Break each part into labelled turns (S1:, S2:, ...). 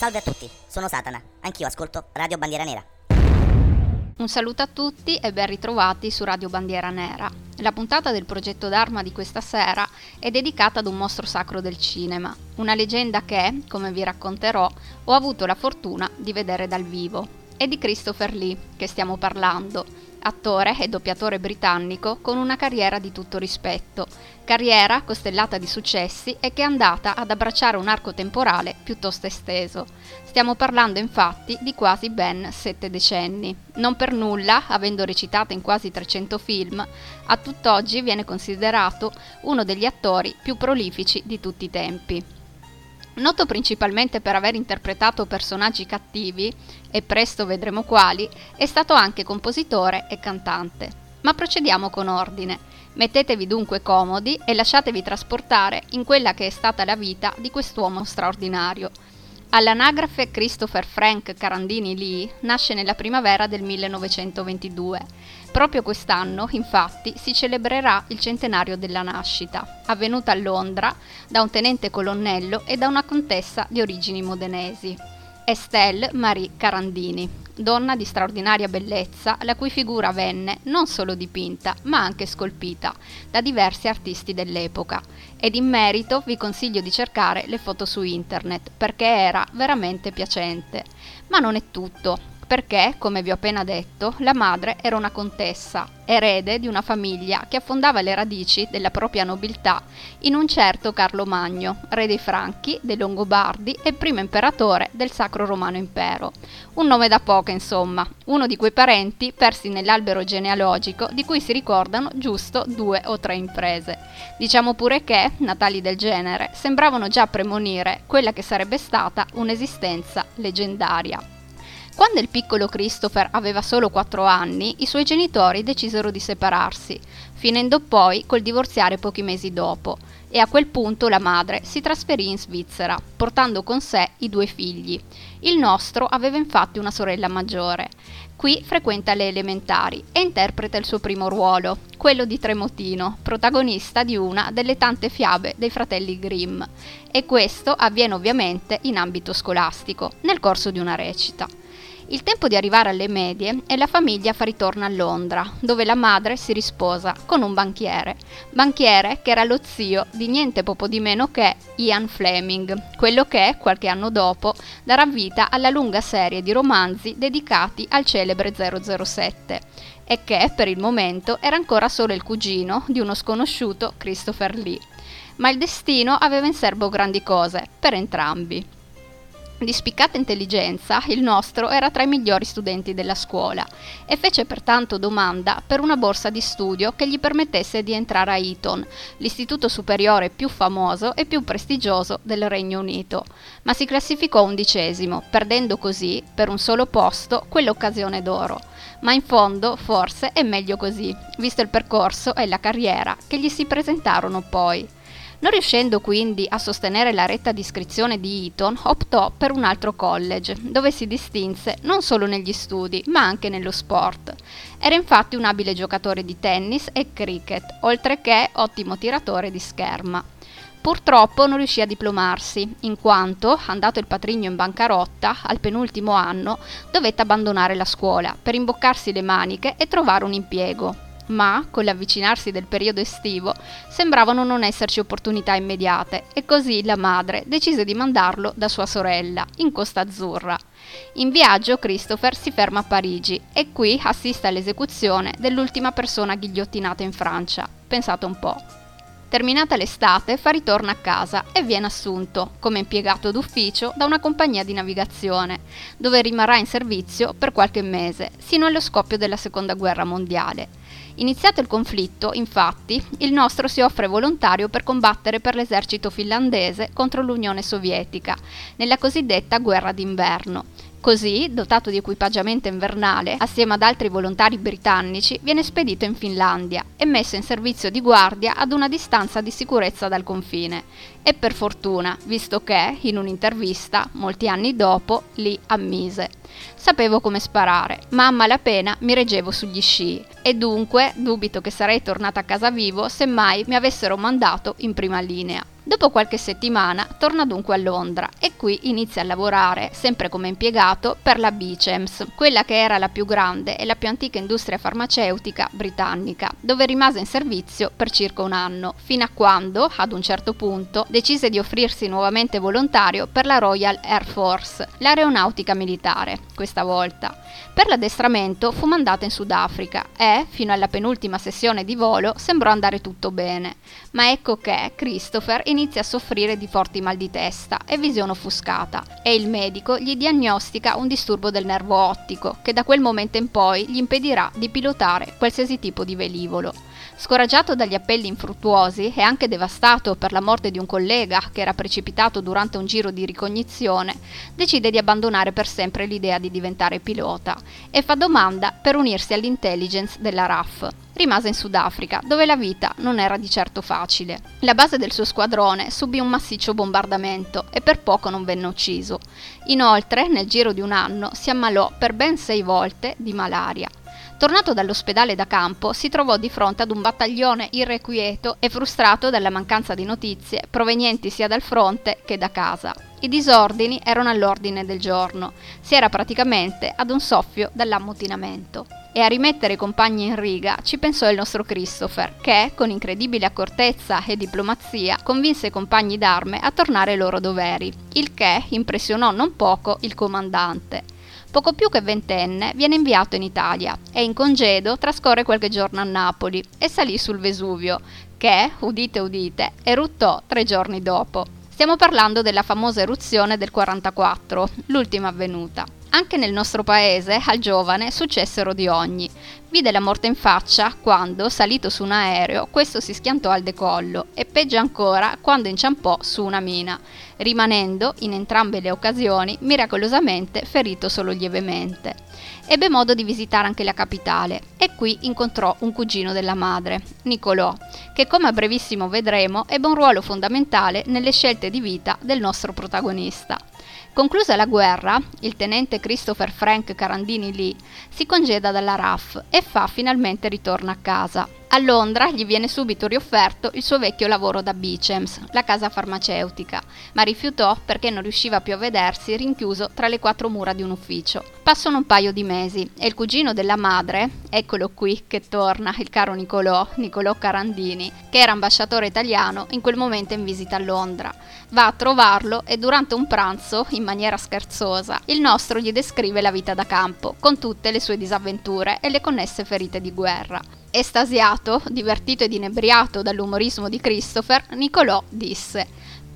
S1: Salve a tutti, sono Satana, anch'io ascolto Radio Bandiera Nera.
S2: Un saluto a tutti e ben ritrovati su Radio Bandiera Nera. La puntata del progetto d'arma di questa sera è dedicata ad un mostro sacro del cinema, una leggenda che, come vi racconterò, ho avuto la fortuna di vedere dal vivo. È di Christopher Lee che stiamo parlando, attore e doppiatore britannico con una carriera di tutto rispetto, carriera costellata di successi e che è andata ad abbracciare un arco temporale piuttosto esteso. Stiamo parlando infatti di quasi ben sette decenni. Non per nulla, avendo recitato in quasi 300 film, a tutt'oggi viene considerato uno degli attori più prolifici di tutti i tempi. Noto principalmente per aver interpretato personaggi cattivi, e presto vedremo quali, è stato anche compositore e cantante. Ma procediamo con ordine. Mettetevi dunque comodi e lasciatevi trasportare in quella che è stata la vita di quest'uomo straordinario. All'anagrafe Christopher Frank Carandini Lee nasce nella primavera del 1922. Proprio quest'anno, infatti, si celebrerà il centenario della nascita, avvenuta a Londra da un tenente colonnello e da una contessa di origini modenesi. Estelle Marie Carandini, donna di straordinaria bellezza, la cui figura venne non solo dipinta, ma anche scolpita da diversi artisti dell'epoca. Ed in merito vi consiglio di cercare le foto su internet, perché era veramente piacente. Ma non è tutto perché, come vi ho appena detto, la madre era una contessa, erede di una famiglia che affondava le radici della propria nobiltà in un certo Carlo Magno, re dei Franchi, dei Longobardi e primo imperatore del Sacro Romano Impero. Un nome da poco, insomma, uno di quei parenti persi nell'albero genealogico di cui si ricordano giusto due o tre imprese. Diciamo pure che, natali del genere, sembravano già premonire quella che sarebbe stata un'esistenza leggendaria. Quando il piccolo Christopher aveva solo 4 anni, i suoi genitori decisero di separarsi, finendo poi col divorziare pochi mesi dopo, e a quel punto la madre si trasferì in Svizzera, portando con sé i due figli. Il nostro aveva infatti una sorella maggiore. Qui frequenta le elementari e interpreta il suo primo ruolo, quello di Tremotino, protagonista di una delle tante fiabe dei fratelli Grimm. E questo avviene ovviamente in ambito scolastico, nel corso di una recita. Il tempo di arrivare alle medie e la famiglia fa ritorno a Londra, dove la madre si risposa con un banchiere. Banchiere che era lo zio di niente poco di meno che Ian Fleming, quello che, qualche anno dopo, darà vita alla lunga serie di romanzi dedicati al celebre 007 e che, per il momento, era ancora solo il cugino di uno sconosciuto Christopher Lee. Ma il destino aveva in serbo grandi cose per entrambi. Di spiccata intelligenza, il nostro era tra i migliori studenti della scuola e fece pertanto domanda per una borsa di studio che gli permettesse di entrare a Eton, l'istituto superiore più famoso e più prestigioso del Regno Unito, ma si classificò undicesimo, perdendo così, per un solo posto, quell'occasione d'oro. Ma in fondo, forse, è meglio così, visto il percorso e la carriera che gli si presentarono poi. Non riuscendo quindi a sostenere la retta di iscrizione di Eton, optò per un altro college, dove si distinse non solo negli studi, ma anche nello sport. Era infatti un abile giocatore di tennis e cricket, oltre che ottimo tiratore di scherma. Purtroppo non riuscì a diplomarsi, in quanto, andato il patrigno in bancarotta, al penultimo anno, dovette abbandonare la scuola per imboccarsi le maniche e trovare un impiego ma con l'avvicinarsi del periodo estivo sembravano non esserci opportunità immediate e così la madre decise di mandarlo da sua sorella, in Costa Azzurra. In viaggio Christopher si ferma a Parigi e qui assiste all'esecuzione dell'ultima persona ghigliottinata in Francia. Pensate un po'. Terminata l'estate fa ritorno a casa e viene assunto come impiegato d'ufficio da una compagnia di navigazione, dove rimarrà in servizio per qualche mese, sino allo scoppio della Seconda Guerra Mondiale. Iniziato il conflitto, infatti, il nostro si offre volontario per combattere per l'esercito finlandese contro l'Unione Sovietica, nella cosiddetta guerra d'inverno. Così, dotato di equipaggiamento invernale, assieme ad altri volontari britannici, viene spedito in Finlandia e messo in servizio di guardia ad una distanza di sicurezza dal confine. E per fortuna, visto che, in un'intervista, molti anni dopo, li ammise. Sapevo come sparare, ma a malapena mi reggevo sugli sci e dunque dubito che sarei tornata a casa vivo se mai mi avessero mandato in prima linea. Dopo qualche settimana torna dunque a Londra e qui inizia a lavorare, sempre come impiegato, per la Beechams, quella che era la più grande e la più antica industria farmaceutica britannica, dove rimase in servizio per circa un anno, fino a quando, ad un certo punto, decise di offrirsi nuovamente volontario per la Royal Air Force, l'aeronautica militare, questa volta. Per l'addestramento fu mandata in Sudafrica e, fino alla penultima sessione di volo, sembrò andare tutto bene. Ma ecco che Christopher inizia a soffrire di forti mal di testa e visione offuscata e il medico gli diagnostica un disturbo del nervo ottico che da quel momento in poi gli impedirà di pilotare qualsiasi tipo di velivolo. Scoraggiato dagli appelli infruttuosi e anche devastato per la morte di un collega che era precipitato durante un giro di ricognizione, decide di abbandonare per sempre l'idea di diventare pilota e fa domanda per unirsi all'intelligence della RAF. Rimase in Sudafrica, dove la vita non era di certo facile. La base del suo squadrone subì un massiccio bombardamento e per poco non venne ucciso. Inoltre, nel giro di un anno, si ammalò per ben sei volte di malaria. Tornato dall'ospedale da campo, si trovò di fronte ad un battaglione irrequieto e frustrato dalla mancanza di notizie provenienti sia dal fronte che da casa. I disordini erano all'ordine del giorno, si era praticamente ad un soffio dall'ammutinamento. E a rimettere i compagni in riga ci pensò il nostro Christopher, che, con incredibile accortezza e diplomazia, convinse i compagni d'arme a tornare ai loro doveri, il che impressionò non poco il comandante. Poco più che ventenne, viene inviato in Italia e in congedo trascorre qualche giorno a Napoli e salì sul Vesuvio, che, udite udite, eruttò tre giorni dopo. Stiamo parlando della famosa eruzione del 44, l'ultima avvenuta. Anche nel nostro paese, al giovane, successero di ogni. Vide la morte in faccia quando, salito su un aereo, questo si schiantò al decollo e peggio ancora quando inciampò su una mina, rimanendo, in entrambe le occasioni, miracolosamente ferito solo lievemente. Ebbe modo di visitare anche la capitale e qui incontrò un cugino della madre, Nicolò, che come a brevissimo vedremo ebbe un ruolo fondamentale nelle scelte di vita del nostro protagonista. Conclusa la guerra, il tenente Christopher Frank Carandini Lee si congeda dalla RAF e fa finalmente ritorno a casa. A Londra gli viene subito riofferto il suo vecchio lavoro da Beechams, la casa farmaceutica, ma rifiutò perché non riusciva più a vedersi rinchiuso tra le quattro mura di un ufficio. Passano un paio di mesi e il cugino della madre, eccolo qui che torna, il caro Nicolò, Nicolò Carandini, che era ambasciatore italiano in quel momento in visita a Londra. Va a trovarlo e durante un pranzo, in maniera scherzosa, il nostro gli descrive la vita da campo, con tutte le sue disavventure e le connesse ferite di guerra. Estasiato, divertito ed inebriato dall'umorismo di Christopher, Nicolò disse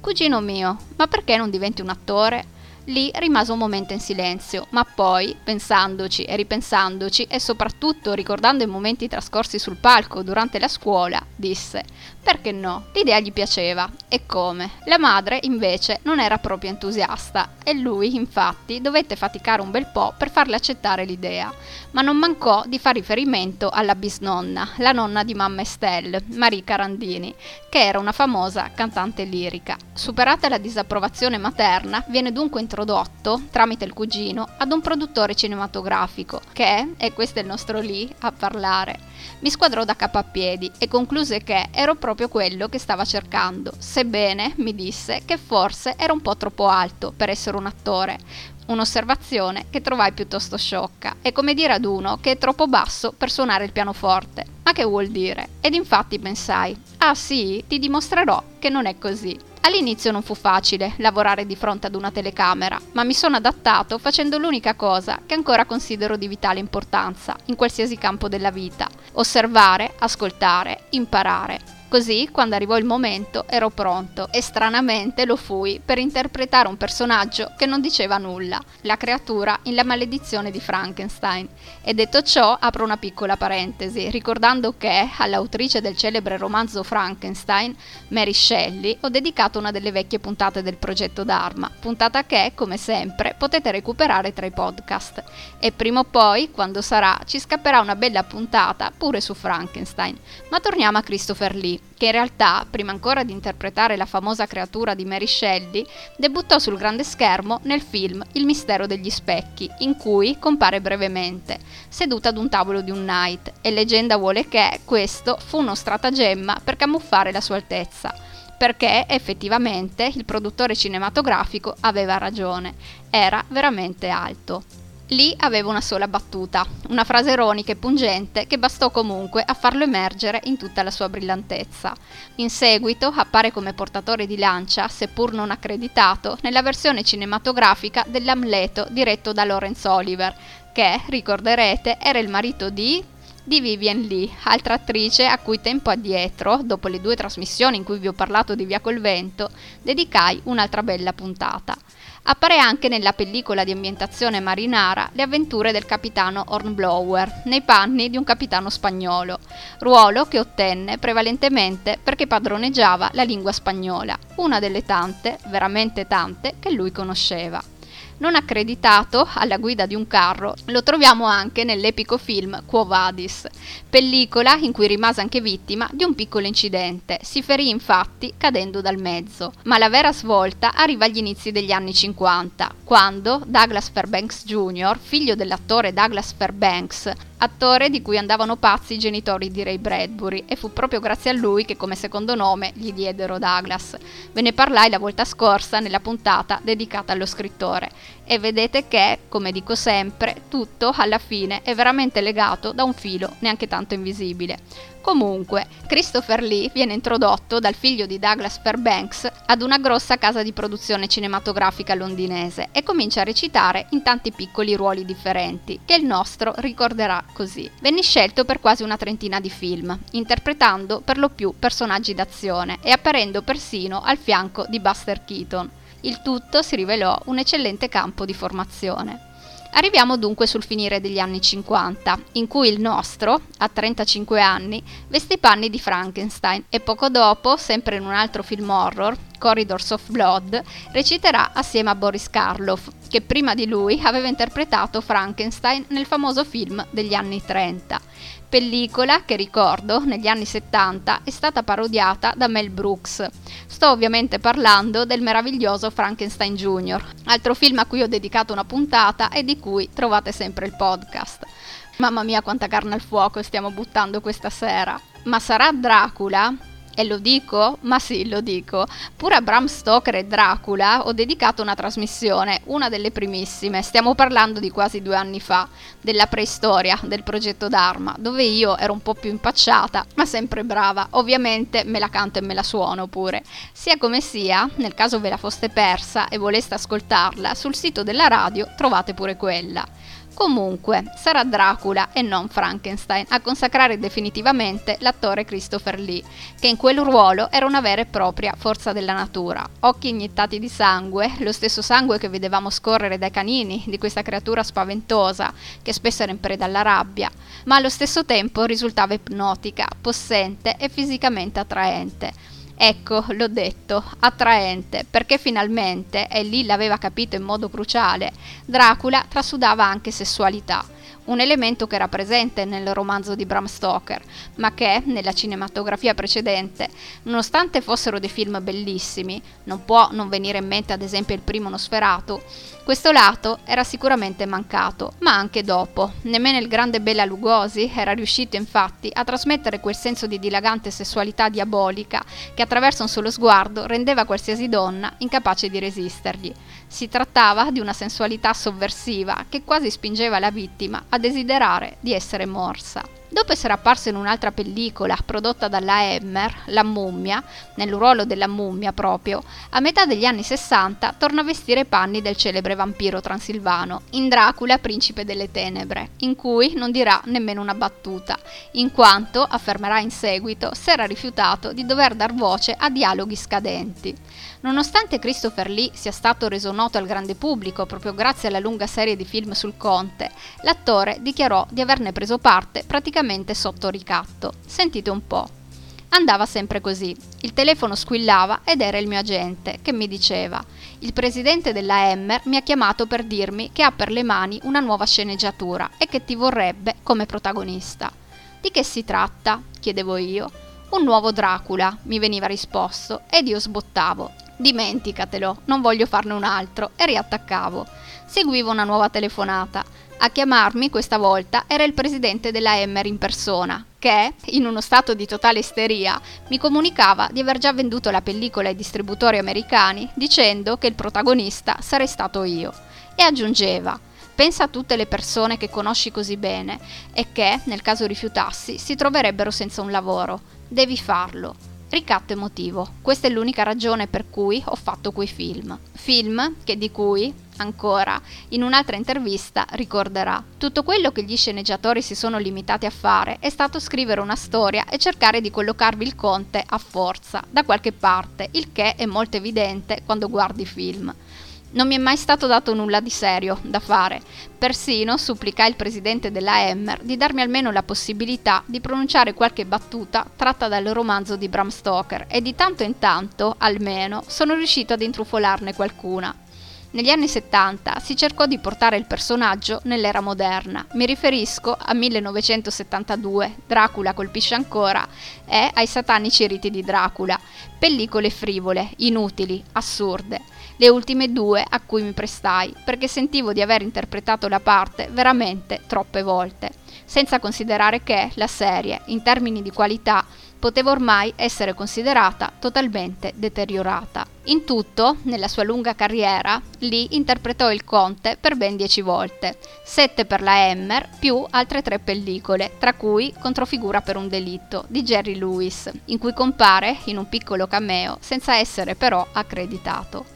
S2: Cugino mio, ma perché non diventi un attore? Lì rimase un momento in silenzio, ma poi, pensandoci e ripensandoci e soprattutto ricordando i momenti trascorsi sul palco durante la scuola, disse perché no? L'idea gli piaceva. E come? La madre, invece, non era proprio entusiasta e lui, infatti, dovette faticare un bel po' per farle accettare l'idea. Ma non mancò di far riferimento alla bisnonna, la nonna di mamma Estelle, Marie Carandini, che era una famosa cantante lirica. Superata la disapprovazione materna, viene dunque introdotto, tramite il cugino, ad un produttore cinematografico che, e questo è il nostro lì a parlare, mi squadrò da capo a piedi e concluse che ero proprio quello che stava cercando, sebbene mi disse che forse era un po' troppo alto per essere un attore. Un'osservazione che trovai piuttosto sciocca, è come dire ad uno che è troppo basso per suonare il pianoforte. Ma che vuol dire? Ed infatti pensai, ah sì, ti dimostrerò che non è così. All'inizio non fu facile lavorare di fronte ad una telecamera, ma mi sono adattato facendo l'unica cosa che ancora considero di vitale importanza in qualsiasi campo della vita, osservare, ascoltare, imparare. Così, quando arrivò il momento, ero pronto e stranamente lo fui per interpretare un personaggio che non diceva nulla, la creatura in La maledizione di Frankenstein. E detto ciò, apro una piccola parentesi, ricordando che all'autrice del celebre romanzo Frankenstein, Mary Shelley, ho dedicato una delle vecchie puntate del progetto Dharma, puntata che, come sempre, potete recuperare tra i podcast. E prima o poi, quando sarà, ci scapperà una bella puntata pure su Frankenstein. Ma torniamo a Christopher Lee che in realtà, prima ancora di interpretare la famosa creatura di Mary Shelley, debuttò sul grande schermo nel film Il mistero degli specchi, in cui compare brevemente, seduta ad un tavolo di un knight, e leggenda vuole che questo fu uno stratagemma per camuffare la sua altezza. perché effettivamente il produttore cinematografico aveva ragione, era veramente alto. Lì aveva una sola battuta, una frase ironica e pungente che bastò comunque a farlo emergere in tutta la sua brillantezza. In seguito appare come portatore di lancia, seppur non accreditato, nella versione cinematografica dell'Amleto diretto da Laurence Oliver, che, ricorderete, era il marito di di Vivian Lee, altra attrice a cui tempo addietro, dopo le due trasmissioni in cui vi ho parlato di Via col Vento, dedicai un'altra bella puntata. Appare anche nella pellicola di ambientazione marinara Le avventure del capitano Hornblower, nei panni di un capitano spagnolo, ruolo che ottenne prevalentemente perché padroneggiava la lingua spagnola, una delle tante, veramente tante, che lui conosceva non accreditato alla guida di un carro, lo troviamo anche nell'epico film Quo Vadis, pellicola in cui rimase anche vittima di un piccolo incidente. Si ferì infatti cadendo dal mezzo. Ma la vera svolta arriva agli inizi degli anni 50, quando Douglas Fairbanks Jr., figlio dell'attore Douglas Fairbanks, attore di cui andavano pazzi i genitori di Ray Bradbury e fu proprio grazie a lui che come secondo nome gli diedero Douglas. Ve ne parlai la volta scorsa nella puntata dedicata allo scrittore e vedete che, come dico sempre, tutto alla fine è veramente legato da un filo neanche tanto invisibile. Comunque, Christopher Lee viene introdotto dal figlio di Douglas Fairbanks ad una grossa casa di produzione cinematografica londinese e comincia a recitare in tanti piccoli ruoli differenti, che il nostro ricorderà così. Venne scelto per quasi una trentina di film, interpretando per lo più personaggi d'azione e apparendo persino al fianco di Buster Keaton. Il tutto si rivelò un eccellente campo di formazione. Arriviamo dunque sul finire degli anni 50, in cui il nostro, a 35 anni, veste i panni di Frankenstein e poco dopo, sempre in un altro film horror, Corridors of Blood, reciterà assieme a Boris Karloff, che prima di lui aveva interpretato Frankenstein nel famoso film degli anni 30 pellicola che ricordo negli anni 70 è stata parodiata da Mel Brooks. Sto ovviamente parlando del meraviglioso Frankenstein Jr., altro film a cui ho dedicato una puntata e di cui trovate sempre il podcast. Mamma mia quanta carne al fuoco stiamo buttando questa sera. Ma sarà Dracula? E lo dico? Ma sì, lo dico. Pure a Bram Stoker e Dracula ho dedicato una trasmissione, una delle primissime. Stiamo parlando di quasi due anni fa, della preistoria del progetto Dharma, dove io ero un po' più impacciata, ma sempre brava. Ovviamente me la canto e me la suono pure. Sia come sia, nel caso ve la foste persa e voleste ascoltarla, sul sito della radio trovate pure quella. Comunque, sarà Dracula e non Frankenstein a consacrare definitivamente l'attore Christopher Lee, che in quel ruolo era una vera e propria forza della natura. Occhi iniettati di sangue, lo stesso sangue che vedevamo scorrere dai canini di questa creatura spaventosa, che spesso era in preda alla rabbia, ma allo stesso tempo risultava ipnotica, possente e fisicamente attraente Ecco, l'ho detto, attraente, perché finalmente, e lì l'aveva capito in modo cruciale, Dracula trasudava anche sessualità un elemento che era presente nel romanzo di Bram Stoker, ma che, nella cinematografia precedente, nonostante fossero dei film bellissimi, non può non venire in mente ad esempio il primo Nosferatu, questo lato era sicuramente mancato, ma anche dopo. Nemmeno il grande Bela Lugosi era riuscito infatti a trasmettere quel senso di dilagante sessualità diabolica che attraverso un solo sguardo rendeva qualsiasi donna incapace di resistergli. Si trattava di una sensualità sovversiva che quasi spingeva la vittima a desiderare di essere morsa. Dopo essere apparso in un'altra pellicola prodotta dalla Emmer, La mummia, nel ruolo della mummia proprio, a metà degli anni 60 torna a vestire i panni del celebre vampiro transilvano, in Dracula, principe delle tenebre, in cui non dirà nemmeno una battuta, in quanto, affermerà in seguito, si era rifiutato di dover dar voce a dialoghi scadenti. Nonostante Christopher Lee sia stato reso noto al grande pubblico proprio grazie alla lunga serie di film sul conte, l'attore dichiarò di averne preso parte praticamente sotto ricatto. Sentite un po'. Andava sempre così. Il telefono squillava ed era il mio agente che mi diceva: Il presidente della Emmer mi ha chiamato per dirmi che ha per le mani una nuova sceneggiatura e che ti vorrebbe come protagonista. Di che si tratta? chiedevo io. Un nuovo Dracula, mi veniva risposto, ed io sbottavo. Dimenticatelo, non voglio farne un altro, e riattaccavo. Seguivo una nuova telefonata. A chiamarmi questa volta era il presidente della Emmer in persona, che, in uno stato di totale isteria, mi comunicava di aver già venduto la pellicola ai distributori americani dicendo che il protagonista sarei stato io. E aggiungeva: Pensa a tutte le persone che conosci così bene e che, nel caso rifiutassi, si troverebbero senza un lavoro. Devi farlo. Ricatto emotivo. Questa è l'unica ragione per cui ho fatto quei film. Film che di cui, ancora, in un'altra intervista ricorderà. Tutto quello che gli sceneggiatori si sono limitati a fare è stato scrivere una storia e cercare di collocarvi il conte a forza, da qualche parte, il che è molto evidente quando guardi film. Non mi è mai stato dato nulla di serio da fare. Persino supplicai il presidente della Emmer di darmi almeno la possibilità di pronunciare qualche battuta tratta dal romanzo di Bram Stoker e di tanto in tanto, almeno, sono riuscito ad intrufolarne qualcuna. Negli anni 70 si cercò di portare il personaggio nell'era moderna. Mi riferisco a 1972, Dracula colpisce ancora, e ai satanici riti di Dracula, pellicole frivole, inutili, assurde. Le ultime due a cui mi prestai, perché sentivo di aver interpretato la parte veramente troppe volte, senza considerare che la serie, in termini di qualità, poteva ormai essere considerata totalmente deteriorata. In tutto, nella sua lunga carriera, Lee interpretò il conte per ben dieci volte, sette per la Emmer più altre tre pellicole, tra cui Controfigura per un delitto di Jerry Lewis, in cui compare in un piccolo cameo senza essere però accreditato.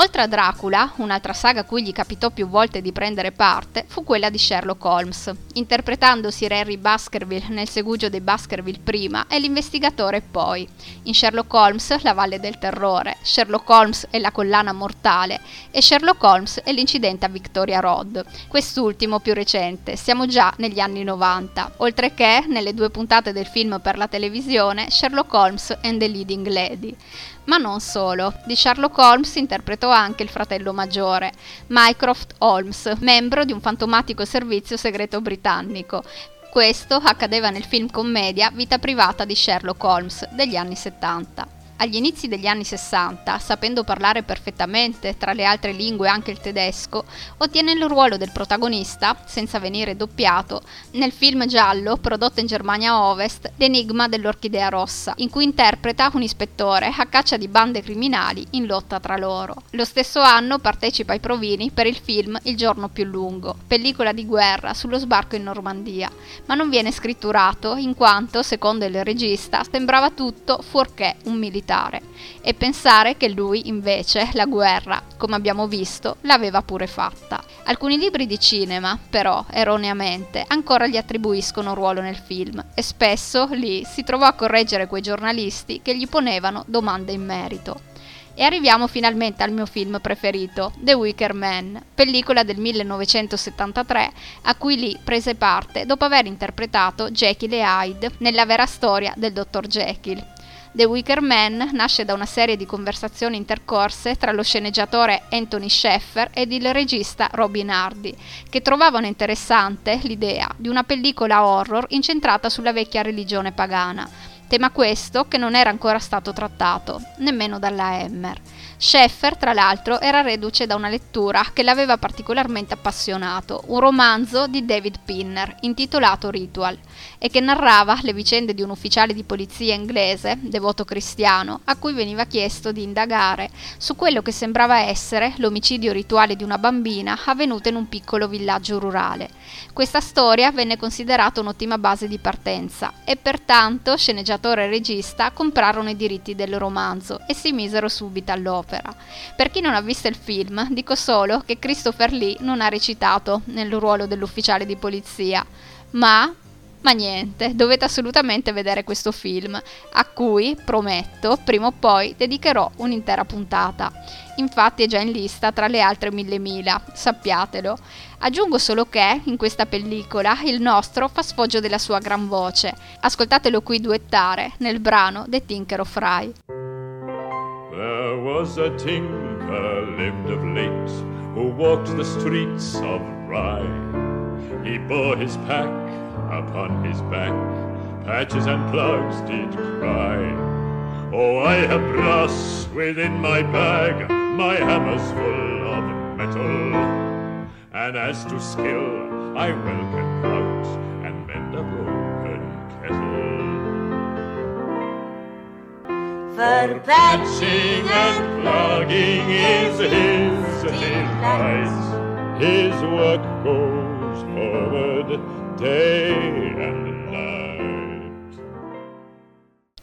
S2: Oltre a Dracula, un'altra saga a cui gli capitò più volte di prendere parte fu quella di Sherlock Holmes, interpretando Sir Harry Baskerville nel segugio dei Baskerville prima e l'investigatore poi. In Sherlock Holmes la Valle del Terrore, Sherlock Holmes e la collana mortale e Sherlock Holmes e l'incidente a Victoria Road. Quest'ultimo più recente, siamo già negli anni 90, oltre che nelle due puntate del film per la televisione Sherlock Holmes and the Leading Lady. Ma non solo, di Sherlock Holmes interpretò anche il fratello maggiore, Mycroft Holmes, membro di un fantomatico servizio segreto britannico. Questo accadeva nel film commedia Vita privata di Sherlock Holmes degli anni 70. Agli inizi degli anni 60, sapendo parlare perfettamente tra le altre lingue anche il tedesco, ottiene il ruolo del protagonista, senza venire doppiato, nel film giallo prodotto in Germania Ovest, L'enigma dell'orchidea rossa, in cui interpreta un ispettore a caccia di bande criminali in lotta tra loro. Lo stesso anno partecipa ai provini per il film Il giorno più lungo, pellicola di guerra sullo sbarco in Normandia, ma non viene scritturato in quanto, secondo il regista, sembrava tutto fuorché un militare militare e pensare che lui invece la guerra, come abbiamo visto, l'aveva pure fatta. Alcuni libri di cinema, però, erroneamente, ancora gli attribuiscono ruolo nel film e spesso lì si trovò a correggere quei giornalisti che gli ponevano domande in merito. E arriviamo finalmente al mio film preferito, The Wicker Man, pellicola del 1973 a cui Lee prese parte dopo aver interpretato Jekyll e Hyde nella vera storia del dottor Jekyll, The Wicker Man nasce da una serie di conversazioni intercorse tra lo sceneggiatore Anthony Sheffer ed il regista Robin Hardy, che trovavano interessante l'idea di una pellicola horror incentrata sulla vecchia religione pagana, tema questo che non era ancora stato trattato, nemmeno dalla Emmer. Sheffer, tra l'altro, era reduce da una lettura che l'aveva particolarmente appassionato, un romanzo di David Pinner intitolato Ritual, e che narrava le vicende di un ufficiale di polizia inglese, devoto cristiano, a cui veniva chiesto di indagare su quello che sembrava essere l'omicidio rituale di una bambina avvenuto in un piccolo villaggio rurale. Questa storia venne considerata un'ottima base di partenza e pertanto sceneggiatore e regista comprarono i diritti del romanzo e si misero subito all'opera opera. Per chi non ha visto il film, dico solo che Christopher Lee non ha recitato nel ruolo dell'ufficiale di polizia, ma ma niente, dovete assolutamente vedere questo film, a cui, prometto, prima o poi dedicherò un'intera puntata. Infatti è già in lista tra le altre mille mila, sappiatelo. Aggiungo solo che, in questa pellicola, il nostro fa sfoggio della sua gran voce. Ascoltatelo qui duettare nel brano The Tinker of Rye.
S3: There was a tinker lived of late who walked the streets of Rye. He bore his pack upon his back, patches and plugs did cry. Oh, I have brass within my bag, my hammer's full of metal. And as to skill, I well For patching and plugging is his delight. His work goes forward day and night.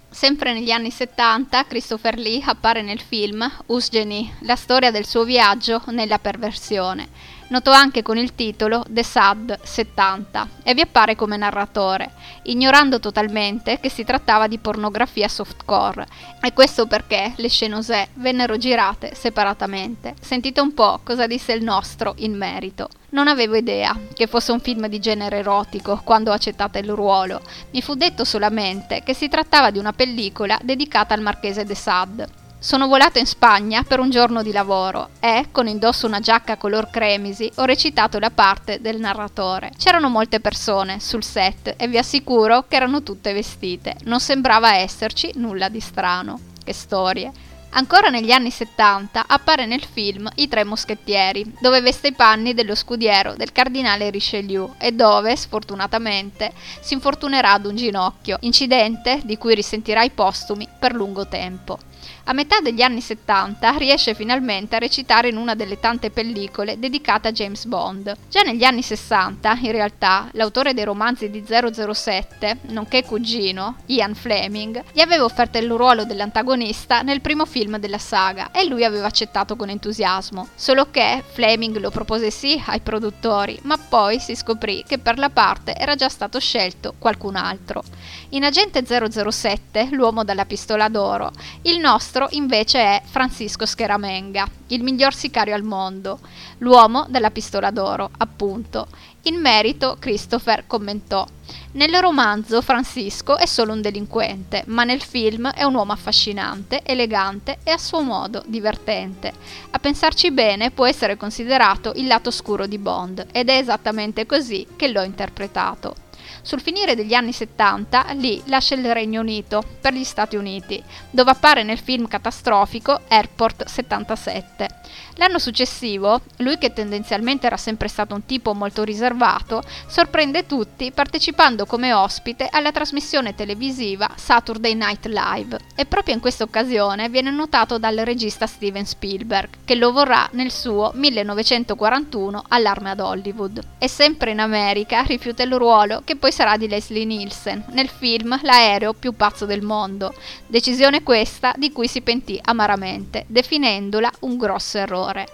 S2: Sempre negli anni 70 Christopher Lee appare nel film Usgeni, la storia del suo viaggio nella perversione noto anche con il titolo The Sad 70 e vi appare come narratore, ignorando totalmente che si trattava di pornografia softcore. E questo perché le scenosè vennero girate separatamente. Sentite un po' cosa disse il nostro in merito. Non avevo idea che fosse un film di genere erotico quando ho accettato il ruolo. Mi fu detto solamente che si trattava di una pellicola dedicata al marchese de Sade. Sono volato in Spagna per un giorno di lavoro e, con indosso una giacca color cremisi, ho recitato la parte del narratore. C'erano molte persone sul set e vi assicuro che erano tutte vestite. Non sembrava esserci nulla di strano. Che storie. Ancora negli anni 70 appare nel film I Tre Moschettieri, dove veste i panni dello scudiero del cardinale Richelieu e dove, sfortunatamente, si infortunerà ad un ginocchio, incidente di cui risentirà i postumi per lungo tempo. A metà degli anni 70 riesce finalmente a recitare in una delle tante pellicole dedicate a James Bond. Già negli anni 60, in realtà, l'autore dei romanzi di 007, nonché cugino, Ian Fleming, gli aveva offerto il ruolo dell'antagonista nel primo film della saga e lui aveva accettato con entusiasmo. Solo che Fleming lo propose sì ai produttori, ma poi si scoprì che per la parte era già stato scelto qualcun altro. In Agente 007, l'uomo dalla pistola d'oro, il nostro invece è Francisco Scheramenga, il miglior sicario al mondo, l'uomo della pistola d'oro, appunto. In merito, Christopher commentò: Nel romanzo Francisco è solo un delinquente, ma nel film è un uomo affascinante, elegante e a suo modo divertente. A pensarci bene, può essere considerato il lato scuro di Bond, ed è esattamente così che l'ho interpretato. Sul finire degli anni 70, Lee lascia il Regno Unito per gli Stati Uniti, dove appare nel film catastrofico Airport 77. L'anno successivo, lui che tendenzialmente era sempre stato un tipo molto riservato, sorprende tutti partecipando come ospite alla trasmissione televisiva Saturday Night Live e proprio in questa occasione viene notato dal regista Steven Spielberg, che lo vorrà nel suo 1941 Allarme ad Hollywood. E sempre in America rifiuta il ruolo che poi sarà di Leslie Nielsen nel film L'aereo più pazzo del mondo, decisione questa di cui si pentì amaramente, definendola un grosso errore.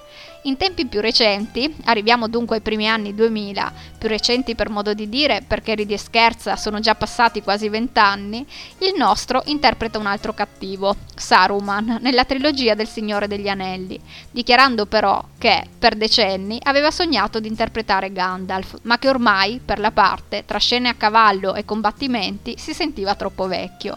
S2: In tempi più recenti, arriviamo dunque ai primi anni 2000, più recenti per modo di dire perché ridi e scherza sono già passati quasi vent'anni, il nostro interpreta un altro cattivo, Saruman, nella trilogia del Signore degli Anelli, dichiarando però che, per decenni, aveva sognato di interpretare Gandalf, ma che ormai, per la parte, tra scene a cavallo e combattimenti, si sentiva troppo vecchio.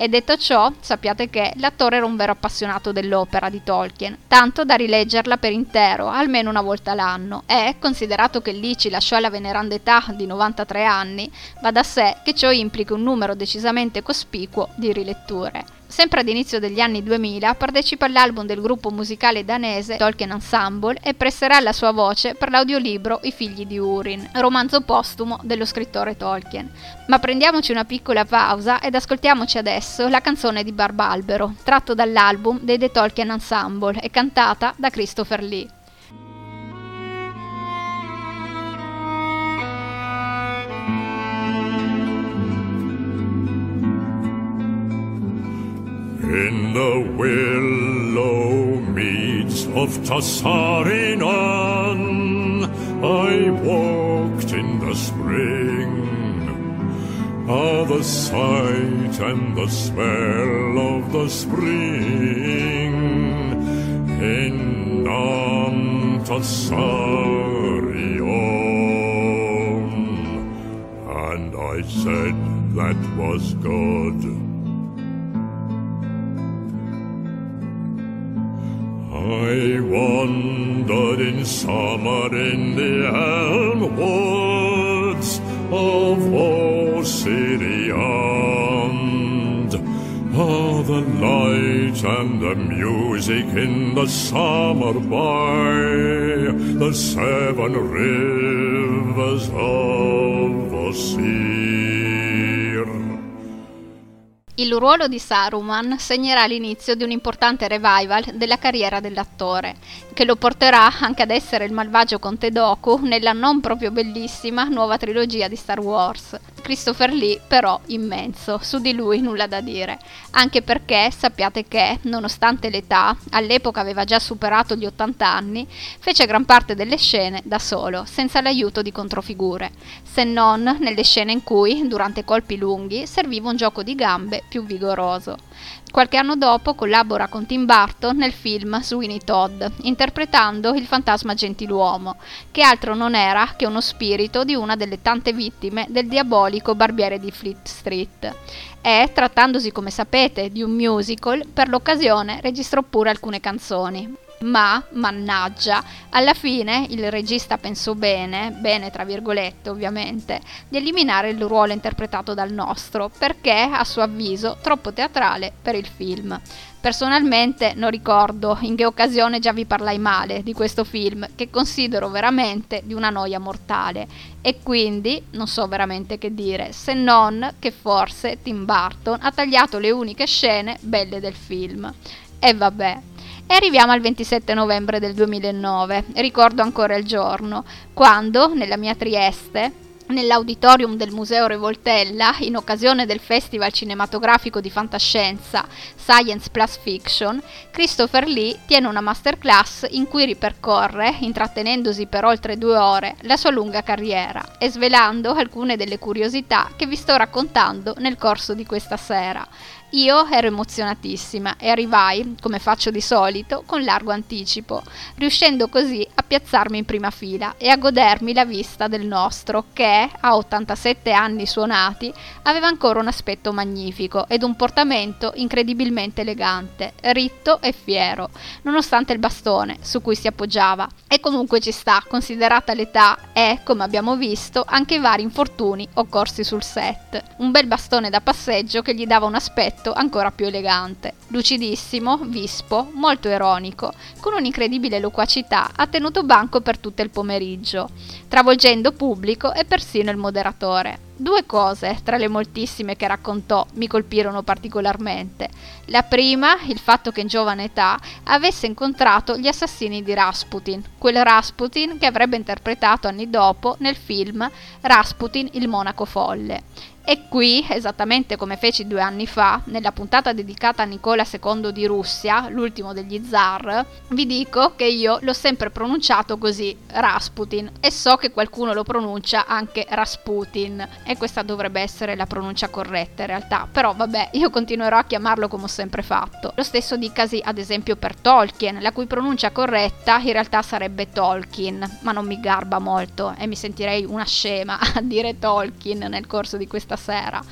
S2: E detto ciò, sappiate che l'attore era un vero appassionato dell'opera di Tolkien, tanto da rileggerla per intero, almeno una volta l'anno, e, considerato che lì ci lasciò alla veneranda età di 93 anni, va da sé che ciò implichi un numero decisamente cospicuo di riletture. Sempre ad inizio degli anni 2000 partecipa all'album del gruppo musicale danese Tolkien Ensemble e presterà la sua voce per l'audiolibro I figli di Urin, romanzo postumo dello scrittore Tolkien. Ma prendiamoci una piccola pausa ed ascoltiamoci adesso la canzone di Barbalbero, tratto dall'album dei The Tolkien Ensemble e cantata da Christopher Lee.
S3: The willow meads of Tassarinan, I walked in the spring. Ah, the sight and the smell of the spring in Antasarion. And I said that was good. In the elm woods of Ossiriand. Oh, ah, the light and the music in the summer by the seven rivers of the sea.
S2: Il ruolo di Saruman segnerà l'inizio di un importante revival della carriera dell'attore, che lo porterà anche ad essere il malvagio Conte Doku nella non proprio bellissima nuova trilogia di Star Wars. Christopher Lee però immenso, su di lui nulla da dire, anche perché sappiate che, nonostante l'età, all'epoca aveva già superato gli 80 anni, fece gran parte delle scene da solo, senza l'aiuto di controfigure, se non nelle scene in cui, durante colpi lunghi, serviva un gioco di gambe più vigoroso. Qualche anno dopo collabora con Tim Burton nel film Sweeney Todd, interpretando il fantasma gentiluomo, che altro non era che uno spirito di una delle tante vittime del diabolico barbiere di Fleet Street. E, trattandosi come sapete di un musical, per l'occasione registrò pure alcune canzoni ma, mannaggia, alla fine il regista pensò bene, bene tra virgolette ovviamente, di eliminare il ruolo interpretato dal nostro, perché, a suo avviso, troppo teatrale per il film. Personalmente non ricordo in che occasione già vi parlai male di questo film, che considero veramente di una noia mortale, e quindi non so veramente che dire, se non che forse Tim Burton ha tagliato le uniche scene belle del film. E vabbè. E arriviamo al 27 novembre del 2009, ricordo ancora il giorno, quando nella mia Trieste Nell'auditorium del Museo Revoltella, in occasione del Festival cinematografico di fantascienza Science Plus Fiction, Christopher Lee tiene una masterclass in cui ripercorre, intrattenendosi per oltre due ore, la sua lunga carriera e svelando alcune delle curiosità che vi sto raccontando nel corso di questa sera. Io ero emozionatissima e arrivai, come faccio di solito, con largo anticipo, riuscendo così a piazzarmi in prima fila e a godermi la vista del nostro che, a 87 anni suonati, aveva ancora un aspetto magnifico ed un portamento incredibilmente elegante, ritto e fiero, nonostante il bastone su cui si appoggiava. E comunque ci sta, considerata l'età e, come abbiamo visto, anche i vari infortuni occorsi sul set. Un bel bastone da passeggio che gli dava un aspetto aspetto ancora più elegante. Lucidissimo, vispo, molto ironico, con un'incredibile loquacità ha tenuto banco per tutto il pomeriggio, travolgendo pubblico e persino il moderatore. Due cose, tra le moltissime che raccontò, mi colpirono particolarmente. La prima, il fatto che in giovane età avesse incontrato gli assassini di Rasputin, quel Rasputin che avrebbe interpretato anni dopo nel film Rasputin il monaco folle. E qui, esattamente come feci due anni fa, nella puntata dedicata a Nicola II di Russia, l'ultimo degli zar, vi dico che io l'ho sempre pronunciato così, Rasputin, e so che qualcuno lo pronuncia anche Rasputin, e questa dovrebbe essere la pronuncia corretta in realtà, però vabbè, io continuerò a chiamarlo come ho sempre fatto. Lo stesso dicasi ad esempio per Tolkien, la cui pronuncia corretta in realtà sarebbe Tolkien, ma non mi garba molto e mi sentirei una scema a dire Tolkien nel corso di questa sera.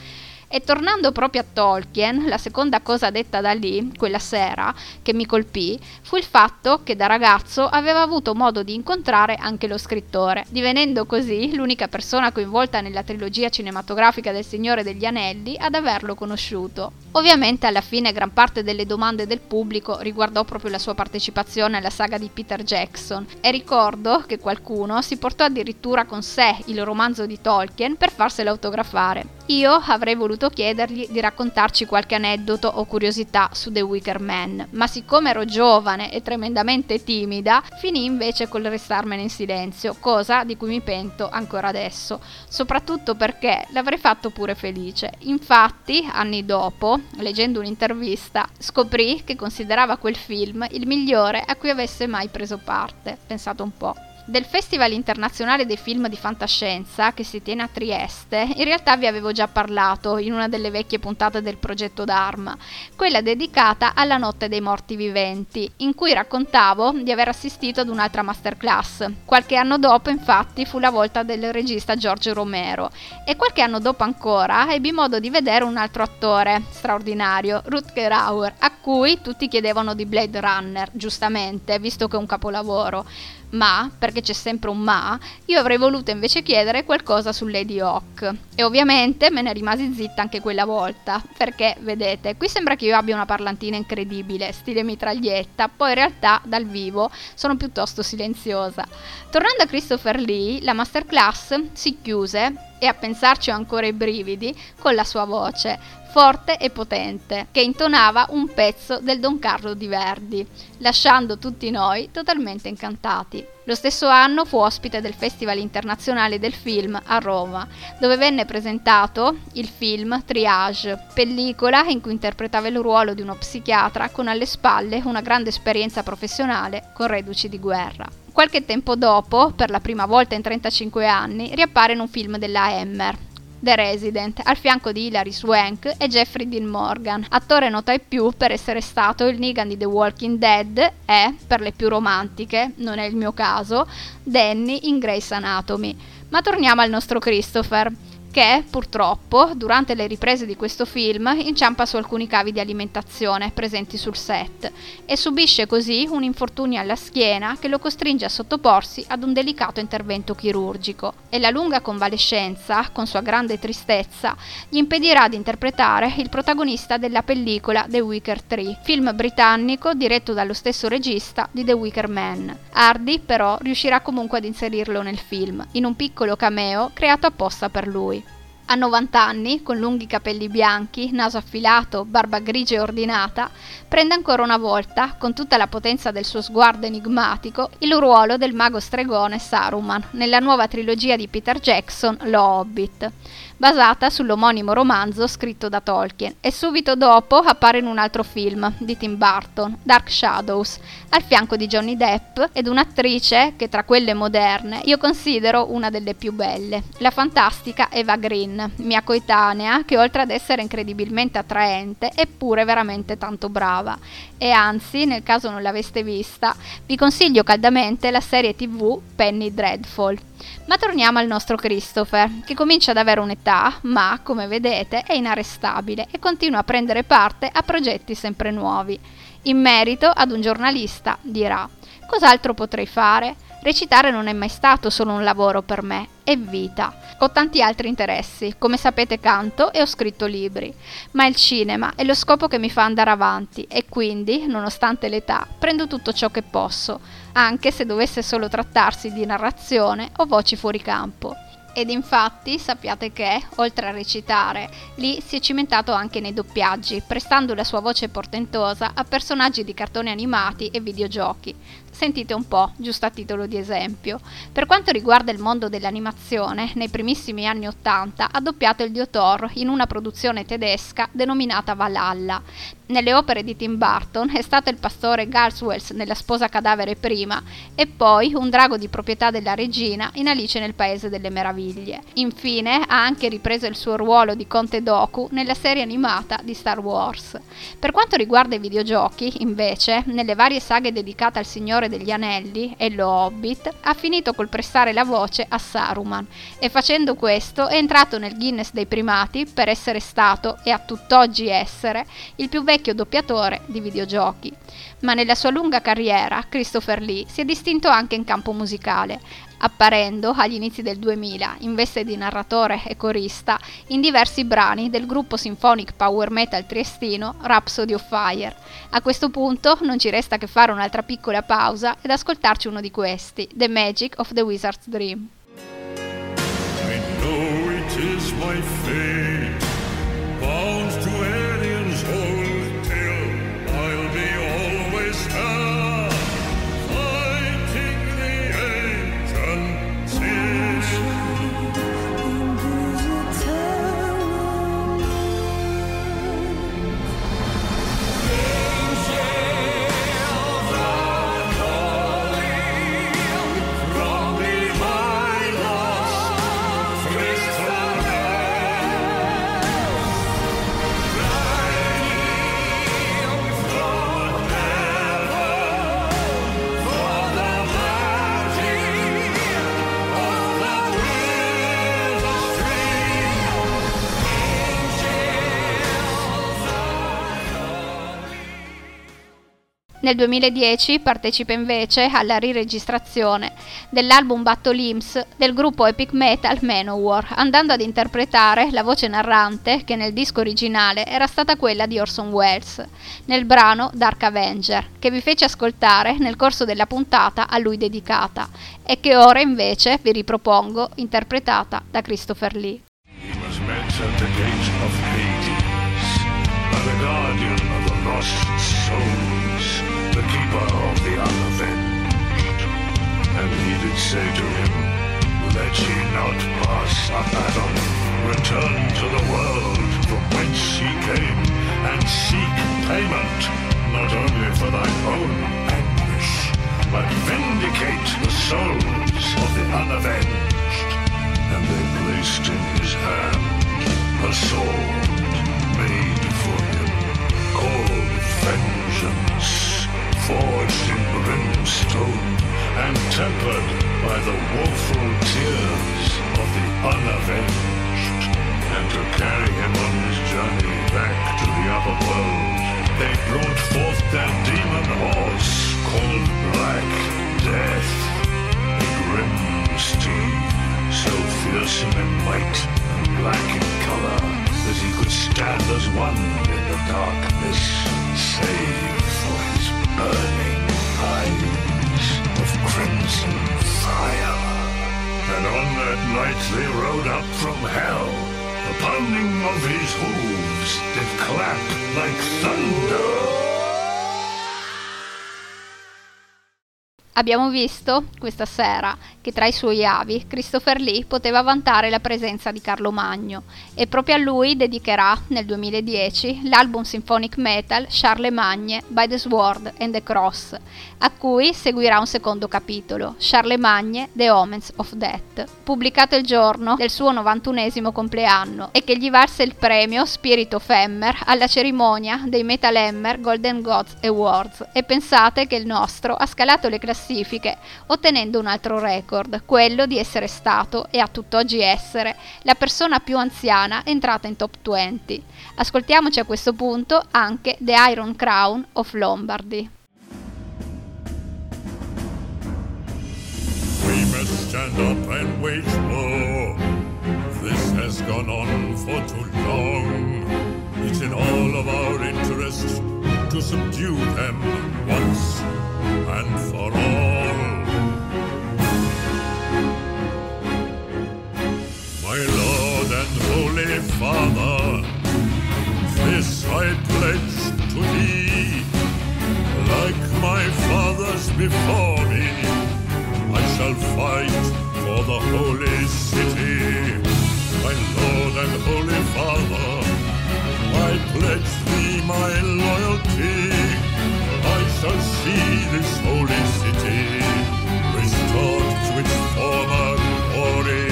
S2: E tornando proprio a Tolkien, la seconda cosa detta da lì, quella sera, che mi colpì, fu il fatto che da ragazzo aveva avuto modo di incontrare anche lo scrittore, divenendo così l'unica persona coinvolta nella trilogia cinematografica del Signore degli Anelli ad averlo conosciuto. Ovviamente alla fine gran parte delle domande del pubblico riguardò proprio la sua partecipazione alla saga di Peter Jackson e ricordo che qualcuno si portò addirittura con sé il romanzo di Tolkien per farselo autografare. Io avrei voluto chiedergli di raccontarci qualche aneddoto o curiosità su The Wicker Man, ma siccome ero giovane e tremendamente timida, finì invece col restarmene in silenzio, cosa di cui mi pento ancora adesso, soprattutto perché l'avrei fatto pure felice. Infatti, anni dopo, leggendo un'intervista, scoprì che considerava quel film il migliore a cui avesse mai preso parte. Pensate un po'. Del Festival internazionale dei film di fantascienza che si tiene a Trieste, in realtà vi avevo già parlato in una delle vecchie puntate del progetto Dharma, quella dedicata alla Notte dei Morti Viventi, in cui raccontavo di aver assistito ad un'altra masterclass. Qualche anno dopo, infatti, fu la volta del regista Giorgio Romero e qualche anno dopo ancora ebbi modo di vedere un altro attore straordinario, Rutger Hauer, a cui tutti chiedevano di Blade Runner, giustamente, visto che è un capolavoro. Ma, perché c'è sempre un ma, io avrei voluto invece chiedere qualcosa su Lady Hawk. E ovviamente me ne rimasi zitta anche quella volta, perché, vedete, qui sembra che io abbia una parlantina incredibile, stile mitraglietta, poi in realtà dal vivo sono piuttosto silenziosa. Tornando a Christopher Lee, la masterclass si chiuse e a pensarci ho ancora i brividi, con la sua voce, forte e potente, che intonava un pezzo del Don Carlo di Verdi, lasciando tutti noi totalmente incantati. Lo stesso anno fu ospite del Festival internazionale del film a Roma, dove venne presentato il film Triage, pellicola in cui interpretava il ruolo di uno psichiatra con alle spalle una grande esperienza professionale con reduci di guerra. Qualche tempo dopo, per la prima volta in 35 anni, riappare in un film della Hammer, The Resident, al fianco di Hilary Swank e Jeffrey Dean Morgan, attore noto ai più per essere stato il Negan di The Walking Dead e, per le più romantiche, non è il mio caso, Danny in Grey's Anatomy. Ma torniamo al nostro Christopher che purtroppo durante le riprese di questo film inciampa su alcuni cavi di alimentazione presenti sul set e subisce così un infortunio alla schiena che lo costringe a sottoporsi ad un delicato intervento chirurgico e la lunga convalescenza, con sua grande tristezza, gli impedirà di interpretare il protagonista della pellicola The Wicker 3, film britannico diretto dallo stesso regista di The Wicker Man. Hardy però riuscirà comunque ad inserirlo nel film, in un piccolo cameo creato apposta per lui. Ha 90 anni, con lunghi capelli bianchi, naso affilato, barba grigia e ordinata, prende ancora una volta, con tutta la potenza del suo sguardo enigmatico, il ruolo del mago stregone Saruman nella nuova trilogia di Peter Jackson, Lo Hobbit basata sull'omonimo romanzo scritto da Tolkien e subito dopo appare in un altro film di Tim Burton, Dark Shadows, al fianco di Johnny Depp ed un'attrice che tra quelle moderne io considero una delle più belle, la fantastica Eva Green, mia coetanea che oltre ad essere incredibilmente attraente è pure veramente tanto brava e anzi, nel caso non l'aveste vista, vi consiglio caldamente la serie tv Penny Dreadful. Ma torniamo al nostro Christopher, che comincia ad avere un'età, ma come vedete è inarrestabile e continua a prendere parte a progetti sempre nuovi. In merito ad un giornalista dirà: Cos'altro potrei fare? Recitare non è mai stato solo un lavoro per me, è vita. Ho tanti altri interessi, come sapete canto e ho scritto libri, ma il cinema è lo scopo che mi fa andare avanti e quindi, nonostante l'età, prendo tutto ciò che posso, anche se dovesse solo trattarsi di narrazione o voci fuori campo ed infatti sappiate che, oltre a recitare, Lee si è cimentato anche nei doppiaggi, prestando la sua voce portentosa a personaggi di cartoni animati e videogiochi. Sentite un po', giusto a titolo di esempio. Per quanto riguarda il mondo dell'animazione, nei primissimi anni Ottanta ha doppiato il dio Thor in una produzione tedesca denominata Valhalla. Nelle opere di Tim Burton è stato il pastore Garswells nella Sposa cadavere prima e poi un drago di proprietà della regina in Alice nel Paese delle Meraviglie. Infine ha anche ripreso il suo ruolo di Conte Doku nella serie animata di Star Wars. Per quanto riguarda i videogiochi, invece, nelle varie saghe dedicate al Signore Signore degli Anelli e lo Hobbit, ha finito col prestare la voce a Saruman e facendo questo è entrato nel Guinness dei primati per essere stato e a tutt'oggi essere il più vecchio doppiatore di videogiochi. Ma nella sua lunga carriera Christopher Lee si è distinto anche in campo musicale, apparendo agli inizi del 2000 in veste di narratore e corista in diversi brani del gruppo symphonic power metal triestino Rhapsody of Fire. A questo punto non ci resta che fare un'altra piccola pausa ed ascoltarci uno di questi, The Magic of the Wizard's Dream. Nel 2010 partecipa invece alla riregistrazione dell'album Battle Hymns del gruppo epic metal Manowar, andando ad interpretare la voce narrante che nel disco originale era stata quella di Orson Welles, nel brano Dark Avenger, che vi fece ascoltare nel corso della puntata a lui dedicata e che ora invece vi ripropongo interpretata da Christopher Lee.
S4: The keeper of the unavenged. And he did say to him, Let ye not pass a Abaddon, return to the world from whence ye came, and seek payment, not only for thine own anguish, but vindicate the souls of the unavenged. And they placed in his hand a sword made for him, called Vengeance forged in brimstone and tempered by the woeful tears of the unavenged. And to carry him on his journey back to the upper world, they brought forth their demon horse called Black Death, a grim steed, so fearsome in might and black in color that he could stand as one in the darkness, save burning eyes of crimson fire. And on that night they rode up from hell. The pounding of his hooves did clap like thunder.
S2: Abbiamo visto questa sera che tra i suoi avi Christopher Lee poteva vantare la presenza di Carlo Magno e proprio a lui dedicherà nel 2010 l'album symphonic metal Charlemagne by the Sword and the Cross, a cui seguirà un secondo capitolo, Charlemagne The Omens of Death, pubblicato il giorno del suo 91esimo compleanno e che gli valse il premio Spirit of Hammer alla cerimonia dei Metal Hammer Golden Gods Awards. E pensate che il nostro ha scalato le classifiche, ottenendo un altro record, quello di essere stato e a tutt'oggi essere la persona più anziana entrata in top 20. Ascoltiamoci a questo punto anche The Iron Crown of Lombardy.
S3: We must stand up and wage war. This has gone on for too long. It's in all of our interest to subdue them once and for all. Holy Father, this I pledge to thee. Like my fathers before me, I shall fight for the holy city. My Lord and Holy Father, I pledge thee my loyalty I shall see this holy city restored to its former glory.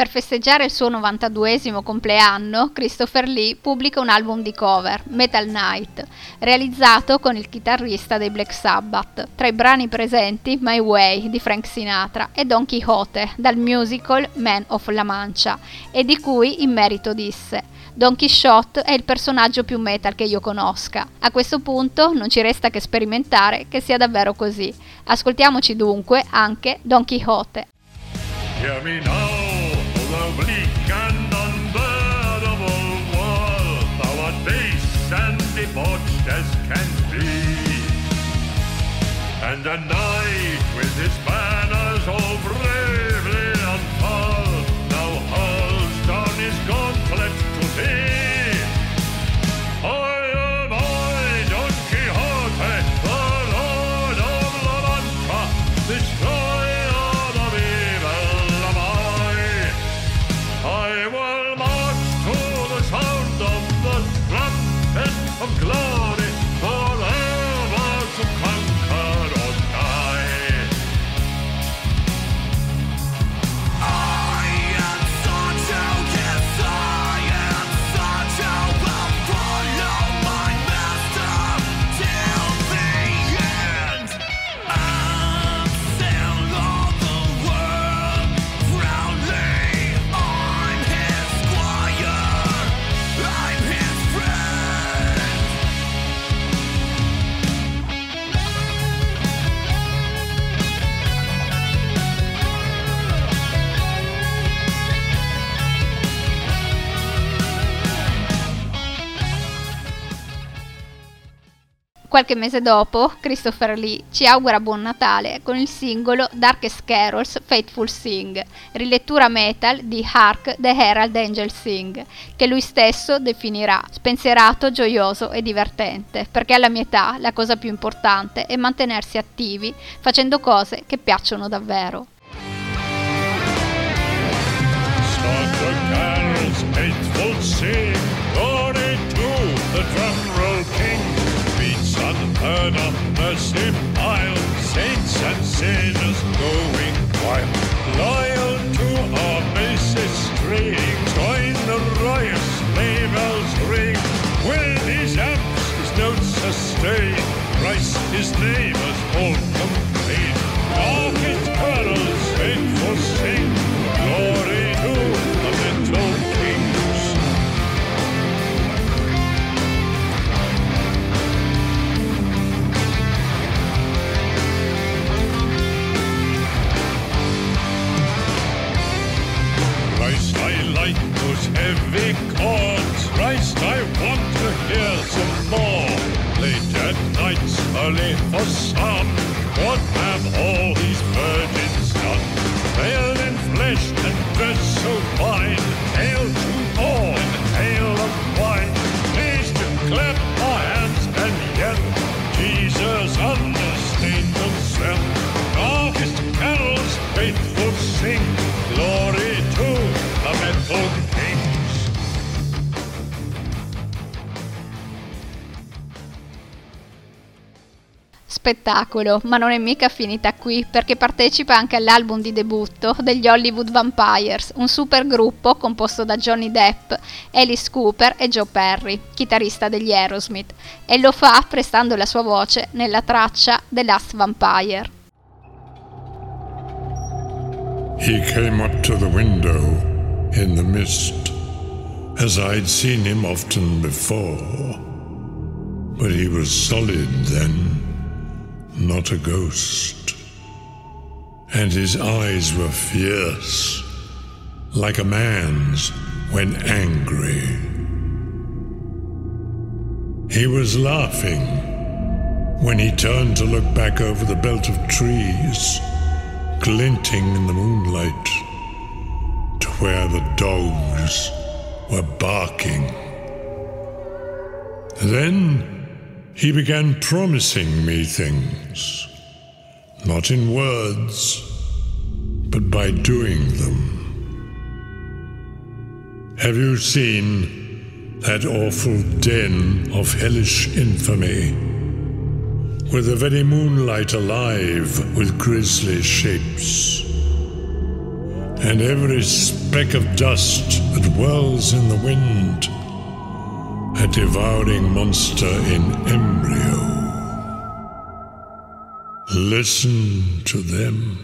S2: Per festeggiare il suo 92esimo compleanno, Christopher Lee pubblica un album di cover, Metal Night, realizzato con il chitarrista dei Black Sabbath. Tra i brani presenti My Way di Frank Sinatra e Don Quixote dal musical Man of La Mancha, e di cui in merito disse Don Quixote è il personaggio più metal che io conosca. A questo punto non ci resta che sperimentare che sia davvero così. Ascoltiamoci dunque anche Don Quixote.
S3: Hear me now. bleak and unbearable world, thou art base and debauched as can be. And a
S2: Qualche mese dopo, Christopher Lee ci augura buon Natale con il singolo Darkest Carols Faithful Sing, rilettura metal di Hark the Herald Angel Sing, che lui stesso definirà spensierato, gioioso e divertente, perché alla mia età la cosa più importante è mantenersi attivi facendo cose che piacciono davvero.
S3: Start the carols, faithful sing, glory to the drum of, mercy mild, saints and sinners going wild. Loyal to our basic string, join the riot, sleigh bells ring. With his amps, his notes sustain, Christ his neighbors all complain. Darkest carols, faithful sing, heavy chords. Christ, I want to hear some more. Late at nights, early for some. What have all these virgins done? Veiled in flesh and dressed so fine. Hail to
S2: Spettacolo, ma non è mica finita qui perché partecipa anche all'album di debutto degli Hollywood Vampires, un super gruppo composto da Johnny Depp, Alice Cooper e Joe Perry, chitarrista degli Aerosmith, e lo fa prestando la sua voce nella traccia The Last Vampire.
S4: He came up to the window in the mist, as I'd seen him often before. But he was solid then, not a ghost. And his eyes were fierce, like a man's when angry. He was laughing when he turned to look back over the belt of trees glinting in the moonlight to where the dogs were barking. Then he began promising me things, not in words, but by doing them. Have you seen that awful den of hellish infamy? with the very moonlight alive with grisly shapes. And every speck of dust that whirls in the wind, a devouring monster in embryo. Listen to them,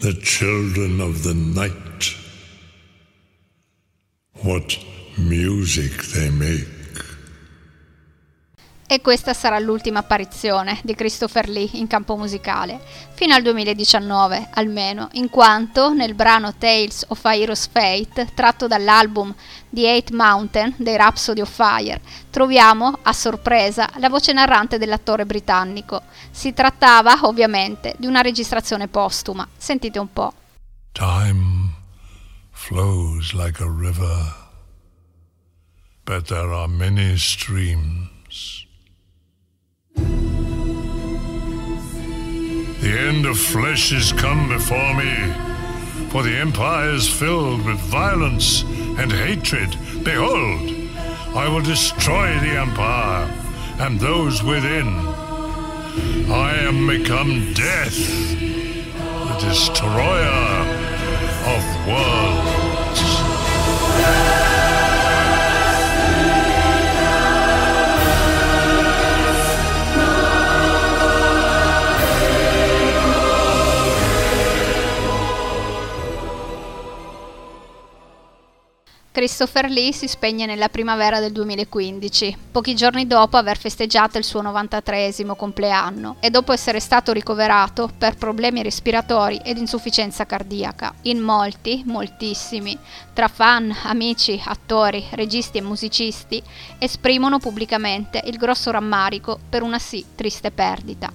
S4: the children of the night. What music they make.
S2: E questa sarà l'ultima apparizione di Christopher Lee in campo musicale, fino al 2019 almeno, in quanto nel brano Tales of Heroes Fate, tratto dall'album The Eight Mountain dei Rhapsody of Fire, troviamo, a sorpresa, la voce narrante dell'attore britannico. Si trattava, ovviamente, di una registrazione postuma. Sentite un po'.
S4: Time flows like a river, but there are many streams. The end of flesh is come before me, for the empire is filled with violence and hatred. Behold, I will destroy the empire and those within. I am become death, the destroyer of worlds.
S2: Christopher Lee si spegne nella primavera del 2015, pochi giorni dopo aver festeggiato il suo 93 compleanno e dopo essere stato ricoverato per problemi respiratori ed insufficienza cardiaca. In molti, moltissimi, tra fan, amici, attori, registi e musicisti, esprimono pubblicamente il grosso rammarico per una sì triste perdita.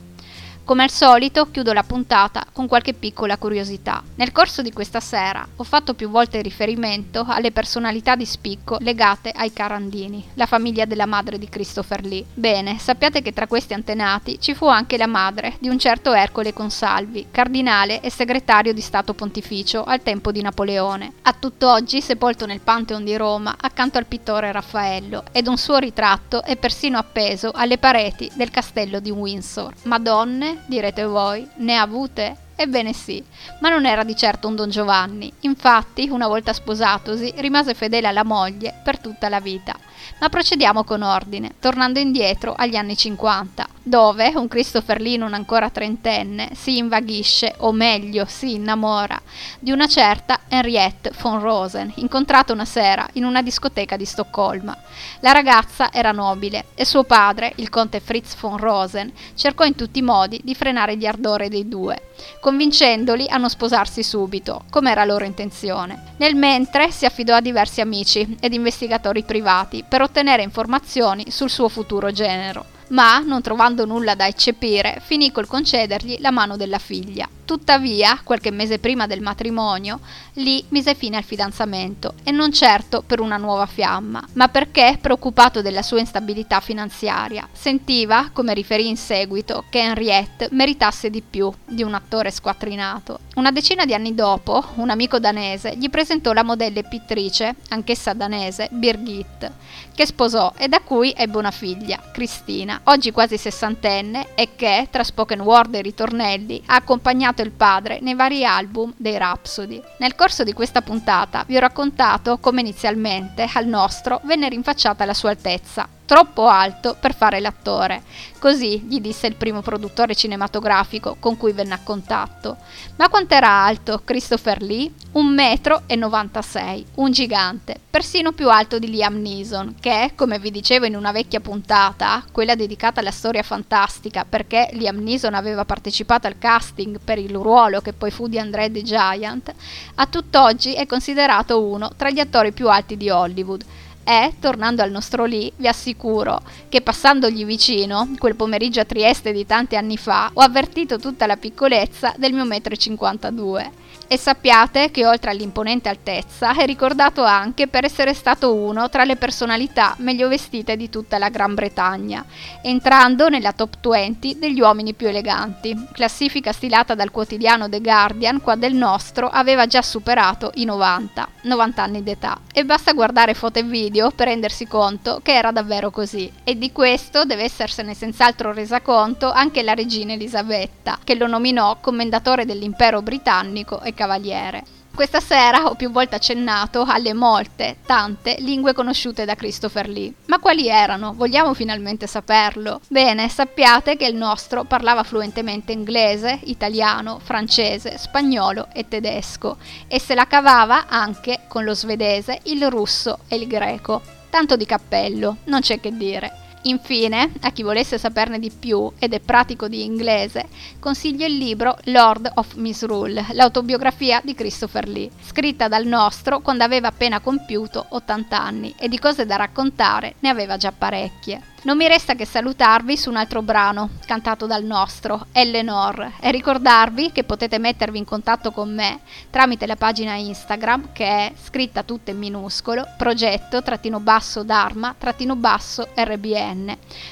S2: Come al solito chiudo la puntata con qualche piccola curiosità. Nel corso di questa sera ho fatto più volte riferimento alle personalità di spicco legate ai Carandini, la famiglia della madre di Christopher Lee. Bene, sappiate che tra questi antenati ci fu anche la madre di un certo Ercole Consalvi, cardinale e segretario di Stato Pontificio al tempo di Napoleone, a tutt'oggi sepolto nel Pantheon di Roma accanto al pittore Raffaello ed un suo ritratto è persino appeso alle pareti del castello di Windsor. Madonne, direte voi, ne ha avute? Ebbene sì, ma non era di certo un Don Giovanni. Infatti, una volta sposatosi, rimase fedele alla moglie per tutta la vita. Ma procediamo con ordine, tornando indietro agli anni 50, dove un Christopher Lee non ancora trentenne si invaghisce, o meglio, si innamora, di una certa Henriette von Rosen, incontrata una sera in una discoteca di Stoccolma. La ragazza era nobile e suo padre, il conte Fritz von Rosen, cercò in tutti i modi di frenare gli ardori dei due, convincendoli a non sposarsi subito, come era loro intenzione. Nel mentre si affidò a diversi amici ed investigatori privati per ottenere informazioni sul suo futuro genero ma, non trovando nulla da eccepire, finì col concedergli la mano della figlia. Tuttavia, qualche mese prima del matrimonio, Lee mise fine al fidanzamento, e non certo per una nuova fiamma, ma perché, preoccupato della sua instabilità finanziaria, sentiva, come riferì in seguito, che Henriette meritasse di più di un attore squattrinato. Una decina di anni dopo, un amico danese gli presentò la modella e pittrice, anch'essa danese, Birgit, che sposò e da cui ebbe una figlia, Cristina, oggi quasi sessantenne, e che, tra spoken word e ritornelli, ha accompagnato il padre nei vari album dei Rhapsody. Nel corso di questa puntata vi ho raccontato come inizialmente al nostro venne rinfacciata la sua altezza, troppo alto per fare l'attore. Così gli disse il primo produttore cinematografico con cui venne a contatto. Ma quant'era alto Christopher Lee? Un metro e 96, un gigante, persino più alto di Liam Neeson, che, come vi dicevo in una vecchia puntata, quella dedicata alla storia fantastica, perché Liam Neeson aveva partecipato al casting per il ruolo che poi fu di André the Giant, a tutt'oggi è considerato uno tra gli attori più alti di Hollywood e, tornando al nostro lì, vi assicuro che passandogli vicino, quel pomeriggio a Trieste di tanti anni fa, ho avvertito tutta la piccolezza del mio metro e 52 e sappiate che oltre all'imponente altezza è ricordato anche per essere stato uno tra le personalità meglio vestite di tutta la Gran Bretagna, entrando nella top 20 degli uomini più eleganti, classifica stilata dal quotidiano The Guardian quando il nostro aveva già superato i 90, 90 anni d'età. E basta guardare foto e video per rendersi conto che era davvero così. E di questo deve essersene senz'altro resa conto anche la regina Elisabetta, che lo nominò commendatore dell'impero britannico e cavaliere. Questa sera ho più volte accennato alle molte, tante lingue conosciute da Christopher Lee. Ma quali erano? Vogliamo finalmente saperlo? Bene, sappiate che il nostro parlava fluentemente inglese, italiano, francese, spagnolo e tedesco e se la cavava anche con lo svedese, il russo e il greco. Tanto di cappello, non c'è che dire. Infine, a chi volesse saperne di più ed è pratico di inglese, consiglio il libro Lord of Misrule, l'autobiografia di Christopher Lee, scritta dal nostro quando aveva appena compiuto 80 anni e di cose da raccontare ne aveva già parecchie. Non mi resta che salutarvi su un altro brano, cantato dal nostro, Eleanor, e ricordarvi che potete mettervi in contatto con me tramite la pagina Instagram che è scritta tutta in minuscolo, progetto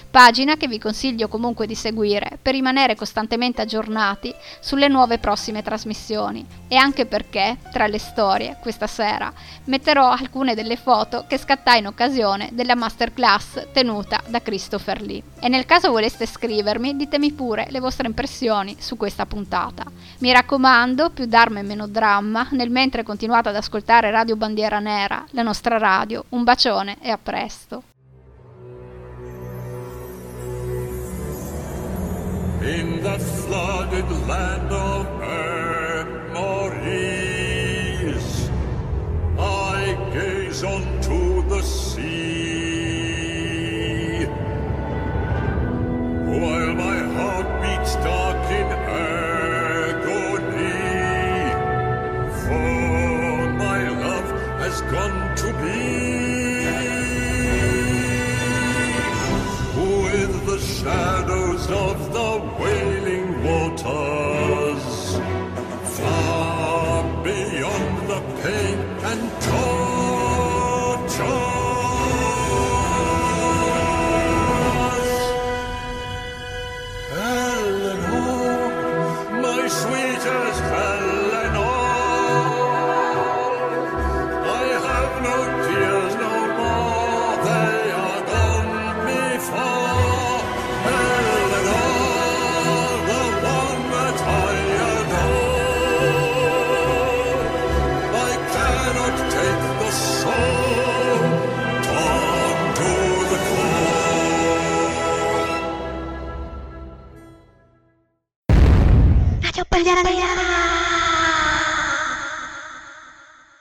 S2: pagina che vi consiglio comunque di seguire per rimanere costantemente aggiornati sulle nuove prossime trasmissioni e anche perché, tra le storie, questa sera metterò alcune delle foto che scattai in occasione della masterclass tenuta da Christopher Lee. E nel caso voleste scrivermi, ditemi pure le vostre impressioni su questa puntata. Mi raccomando, più d'arma e meno dramma, nel mentre continuate ad ascoltare Radio Bandiera Nera, la nostra radio. Un bacione e a presto.
S5: in the flooded land of memories. I gaze
S6: onto the sea, while my heart beats dark in agony, for my love has gone to be. With the shadows of the far
S3: beyond the pain